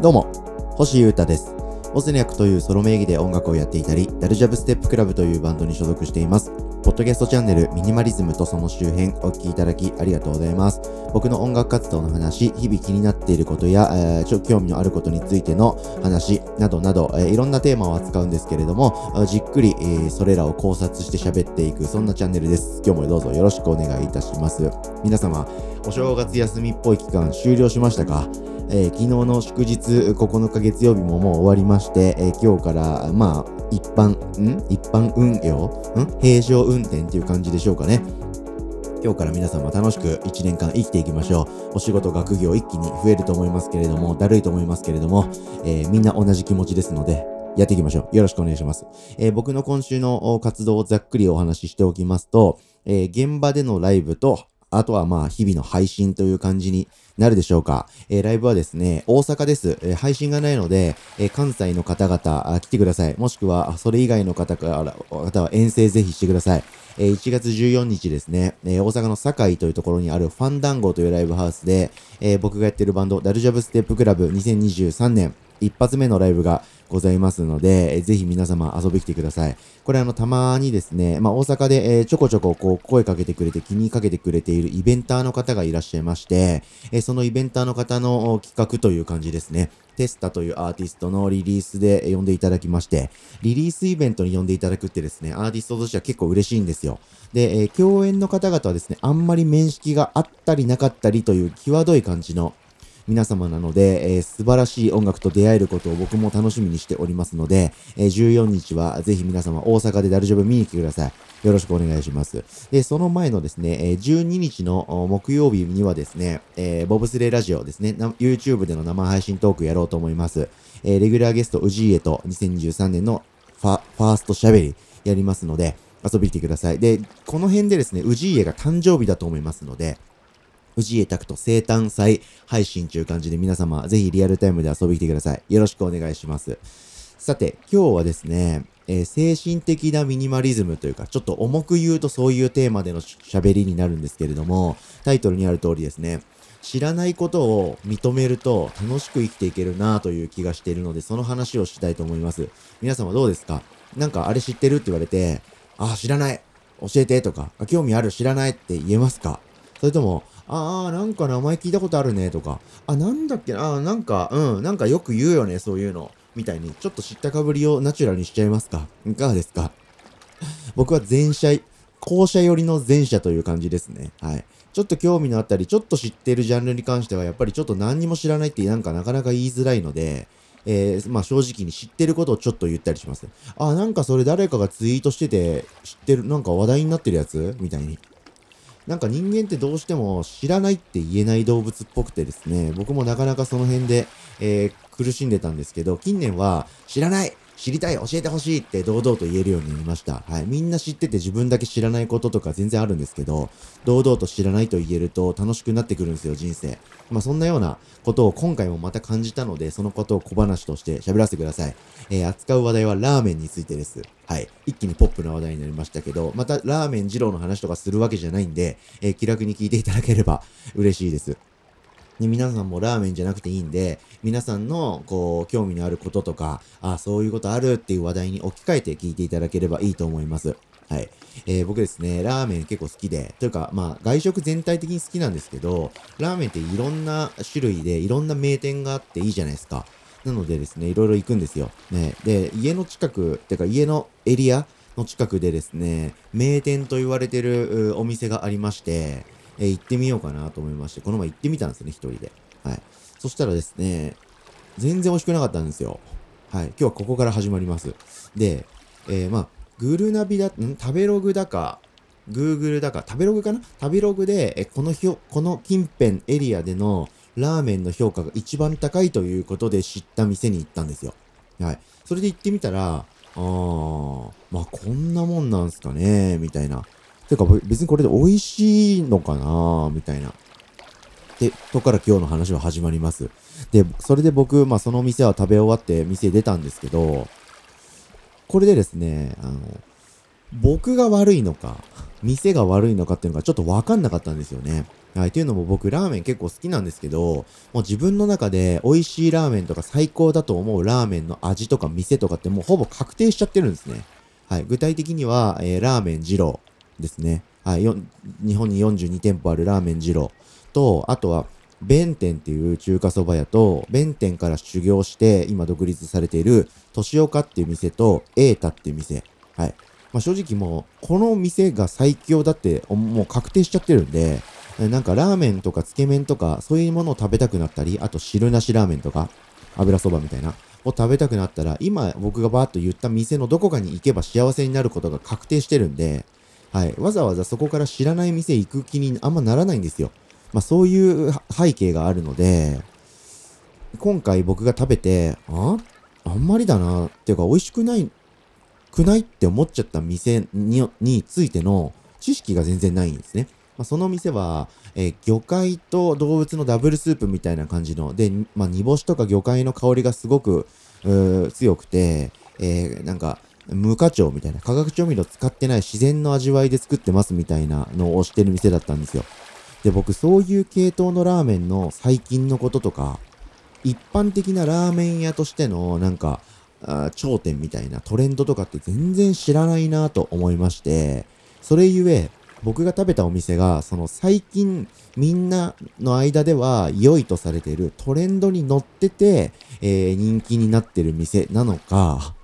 どうも、星優太です。オズニャクというソロ名義で音楽をやっていたり、ダルジャブステップクラブというバンドに所属しています。ポッドキャストチャンネルミニマリズムとその周辺お聞きいただきありがとうございます。僕の音楽活動の話、日々気になっていることや、えーちょ興味のあることについての話などなど、えーいろんなテーマを扱うんですけれども、じっくり、えーそれらを考察して喋っていく、そんなチャンネルです。今日もどうぞよろしくお願いいたします。皆様、お正月休みっぽい期間終了しましたか？えー昨日の祝日9日月曜日ももう終わりまして、えー今日からまあ一般ん？一般運用？ん？平常運転っていう感じでしょうかね。今日から皆様楽しく1年間生きていきましょう。お仕事学業一気に増えると思いますけれどもだるいと思いますけれども、えーみんな同じ気持ちですのでやっていきましょう。よろしくお願いします。えー僕の今週の活動をざっくりお話ししておきますと、えー現場でのライブと、あとはまあ日々の配信という感じになるでしょうか。えーライブはですね、大阪です。えー配信がないので、えー関西の方々あ来てください。もしくは、それ以外の方から、方は遠征ぜひしてください。えー1月14日ですね、えー大阪の堺というところにあるファンダンゴというライブハウスで、えー僕がやってるバンド、ダルジャブステップクラブ2023年、一発目のライブがございますので、えーぜひ皆様遊び来てください。これあの、たまにですね、まあ大阪で、えーちょこちょここう声かけてくれて気にかけてくれているイベンターの方がいらっしゃいまして、えーそのイベンターの方の企画という感じですね。テスタというアーティストのリリースで呼んでいただきまして、リリースイベントに呼んでいただくってですね、アーティストとしては結構嬉しいんですよ。で、えー共演の方々はですね、あんまり面識があったりなかったりという際どい感じの皆様なので、えー素晴らしい音楽と出会えることを僕も楽しみにしておりますので、えー14日はぜひ皆様大阪でダルジョブ見に来てください。よろしくお願いします。で、その前のですね、え12日の木曜日にはですね、えーボブスレーラジオですね、YouTube での生配信トークやろうと思います。えーレギュラーゲスト、ウジーエと2023年のファファーストシャベリやりますので、遊びに来てください。で、この辺でですね、ウジーエが誕生日だと思いますので、藤江拓人生誕祭配信という感じで皆様ぜひリアルタイムで遊びに来てください。よろしくお願いします。さて、今日はですね、えー精神的なミニマリズムというか、ちょっと重く言うとそういうテーマでの喋りになるんですけれども、タイトルにある通りですね、知らないことを認めると楽しく生きていけるなという気がしているので、その話をしたいと思います。皆様どうですか？なんかあれ知ってるって言われて、あ、知らない教えてとか、興味ある知らないって言えますか？それとも、ああ、なんか名前聞いたことあるねとか、あ、なんだっけな、あなんか、うん、なんかよく言うよね、そういうの。みたいに、ちょっと知ったかぶりをナチュラルにしちゃいますかいかがですか僕は前者、後者寄りの前者という感じですね。はい。ちょっと興味のあったり、ちょっと知ってるジャンルに関しては、やっぱりちょっと何にも知らないってなんかなかなか言いづらいので、えーまあ正直に知ってることをちょっと言ったりします。あ、なんかそれ誰かがツイートしてて、知ってる、なんか話題になってるやつ？みたいに。なんか人間ってどうしても知らないって言えない動物っぽくてですね、僕もなかなかその辺で、えー苦しんでたんですけど、近年は知らない知りたい教えてほしいって堂々と言えるようになりました。はい。みんな知ってて自分だけ知らないこととか全然あるんですけど、堂々と知らないと言えると楽しくなってくるんですよ、人生。まあそんなようなことを今回もまた感じたので、そのことを小話として喋らせてください。えー扱う話題はラーメンについてです。はい。一気にポップな話題になりましたけど、またラーメン二郎の話とかするわけじゃないんで、えー気楽に聞いていただければ嬉しいです。で皆さんもラーメンじゃなくていいんで、皆さんの、こう、興味のあることとか、あ、そういうことあるっていう話題に置き換えて聞いていただければいいと思います。はい。えー僕ですね、ラーメン結構好きで、というか、まあ、外食全体的に好きなんですけど、ラーメンっていろんな種類で、いろんな名店があっていいじゃないですか。なのでですね、いろいろ行くんですよ。ね。で、家の近く、てか家のエリアの近くでですね、名店と言われてるお店がありまして、えー行ってみようかなと思いまして、この前行ってみたんですね、一人で。はい。そしたらですね、全然美味しくなかったんですよ。はい。今日はここから始まります。で、えーまあ、グルナビだ、ん？食べログだか、グーグルだか、食べログかな？食べログで、えこのひょ、この近辺エリアでのラーメンの評価が一番高いということで知った店に行ったんですよ。はい。それで行ってみたら、あー、まあこんなもんなんすかね、みたいな。てか別にこれで美味しいのかな、みたいな。で、とから今日の話は始まります。で、それで僕、まあその店は食べ終わって店出たんですけど、これでですね、あの、僕が悪いのか、店が悪いのかっていうのがちょっとわかんなかったんですよね。はい。っていうのも僕、ラーメン結構好きなんですけど、もう自分の中で美味しいラーメンとか最高だと思うラーメンの味とか店とかってもうほぼ確定しちゃってるんですね。はい。具体的には、えー、ラーメン二郎ですね。はい。日本に42店舗あるラーメン二郎と、あとは、弁天っていう中華そば屋と、弁天から修行して、今独立されている、年岡っていう店と、瑛太っていう店。はい。まあ、正直もう、この店が最強だって、もう確定しちゃってるんで、なんかラーメンとかつけ麺とか、そういうものを食べたくなったり、あと汁なしラーメンとか、油そばみたいな、を食べたくなったら、今僕がバーッと言った店のどこかに行けば幸せになることが確定してるんで、はい。わざわざそこから知らない店行く気にあんまならないんですよ。まあそういう背景があるので、今回僕が食べて、あ？あんまりだな、っていうか美味しくない、くないって思っちゃった店にについての知識が全然ないんですね。まあ、その店は、えー、魚介と動物のダブルスープみたいな感じの、で、まあ、煮干しとか魚介の香りがすごく、強くて、えー、なんか、無花調みたいな、化学調味料使ってない自然の味わいで作ってますみたいなのをしてる店だったんですよ。で、僕、そういう系統のラーメンの最近のこととか、一般的なラーメン屋としての、なんか、あ頂点みたいなトレンドとかって全然知らないなと思いまして、それゆえ、僕が食べたお店が、その最近みんなの間では良いとされているトレンドに乗ってて、えー、人気になってる店なのか、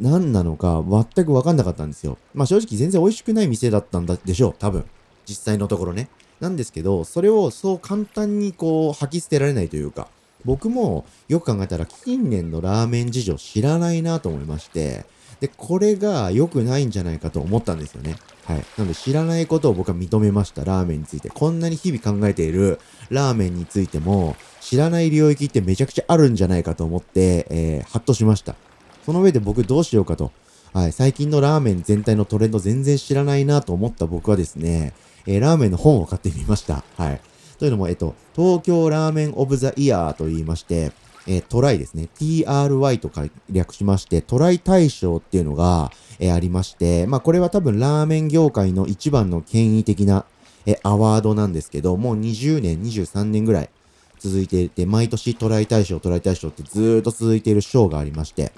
何なのか全くわかんなかったんですよ。まあ正直全然美味しくない店だったんだでしょう、多分。実際のところね。なんですけど、それをそう簡単にこう吐き捨てられないというか、僕もよく考えたら近年のラーメン事情知らないなと思いまして、で、これが良くないんじゃないかと思ったんですよね。はい。なので知らないことを僕は認めました。ラーメンについて。こんなに日々考えているラーメンについても、知らない領域ってめちゃくちゃあるんじゃないかと思って、えー、ハッとしました。その上で僕どうしようかと。はい。最近のラーメン全体のトレンド全然知らないなと思った僕はですね、えー、ラーメンの本を買ってみました。はい。というのも、えっと、東京ラーメンオブザイヤーと言いまして、えー、トライですね。TRY とか略しまして、トライ大賞っていうのが、えー、ありまして、まあこれは多分ラーメン業界の一番の権威的な、えー、アワードなんですけど、もう20年、23年ぐらい続いていて、毎年トライ大賞、トライ大賞ってずーっと続いている賞がありまして、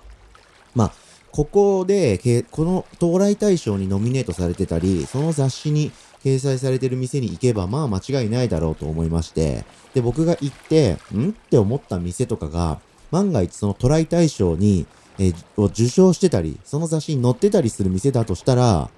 まあ、ここで、このトライ大賞にノミネートされてたり、その雑誌に掲載されてる店に行けば、まあ間違いないだろうと思いまして、で、僕が行って、ん？って思った店とかが、万が一そのトライ大賞に、えー、を受賞してたり、その雑誌に載ってたりする店だとしたら、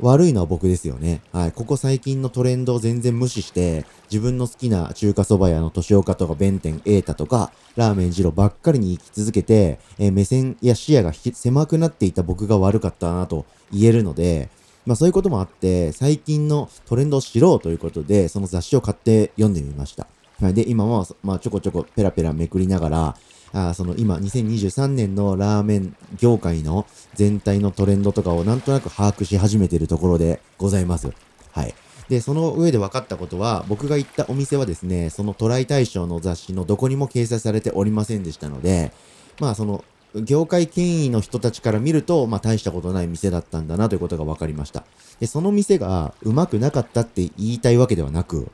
悪いのは僕ですよね。はい。ここ最近のトレンドを全然無視して、自分の好きな中華そば屋の年岡とか弁天エータとか、ラーメン二郎ばっかりに行き続けて、えー、目線や視野が狭くなっていた僕が悪かったなと言えるので、まあそういうこともあって、最近のトレンドを知ろうということで、その雑誌を買って読んでみました。はい。で、今も、まあちょこちょこペラペラめくりながら、あその今、2023年のラーメン業界の全体のトレンドとかをなんとなく把握し始めているところでございます。はい。で、その上で分かったことは、僕が行ったお店はですね、そのトライ対象の雑誌のどこにも掲載されておりませんでしたので、まあその業界権威の人たちから見ると、まあ大したことない店だったんだなということが分かりました。で、その店がうまくなかったって言いたいわけではなく、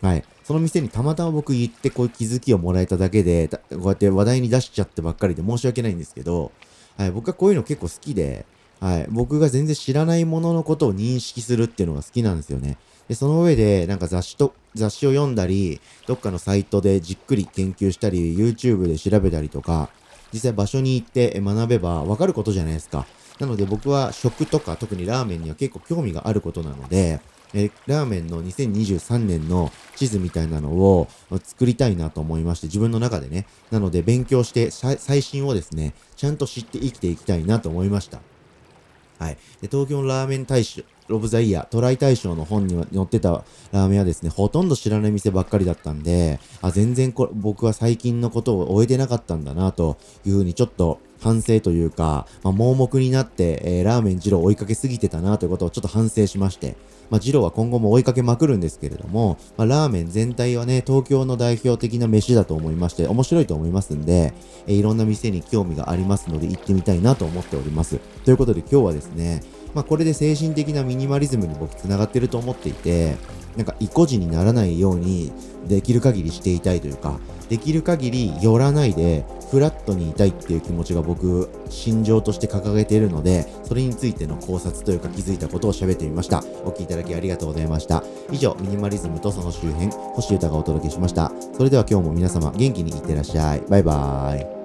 はい。その店にたまたま僕行ってこう気づきをもらえただけで、こうやって話題に出しちゃってばっかりで申し訳ないんですけど、はい。僕はこういうの結構好きで、はい。僕が全然知らないもののことを認識するっていうのが好きなんですよね。で、その上で、なんか雑誌と、雑誌を読んだり、どっかのサイトでじっくり研究したり、YouTube で調べたりとか、実際場所に行って学べばわかることじゃないですか。なので僕は食とか特にラーメンには結構興味があることなので、えラーメンの2023年の地図みたいなのを作りたいなと思いまして、自分の中でね。なので勉強して最新をですね、ちゃんと知って生きていきたいなと思いました。はい。で、東京のラーメン大使、ロブザイヤー、トライ大賞の本に載ってたラーメンはですね、ほとんど知らない店ばっかりだったんで、あ、全然これ僕は最近のことを終えてなかったんだな、というふうにちょっと反省というか、まあ、盲目になって、えー、ラーメン二郎追いかけすぎてたなということをちょっと反省しまして、まあ、二郎は今後も追いかけまくるんですけれども、まあ、ラーメン全体はね、東京の代表的な飯だと思いまして、面白いと思いますんで、えー、いろんな店に興味がありますので、行ってみたいなと思っております。ということで今日はですね、まあ、これで精神的なミニマリズムに僕繋がってると思っていて、なんか意固地にならないようにできる限りしていたいというか、できる限り寄らないでフラットにいたいっていう気持ちが僕心情として掲げているのでそれについての考察というか気づいたことを喋ってみました。お聴きいただきありがとうございました。以上ミニマリズムとその周辺星歌がお届けしました。それでは今日も皆様元気にいってらっしゃい。バイバーイ。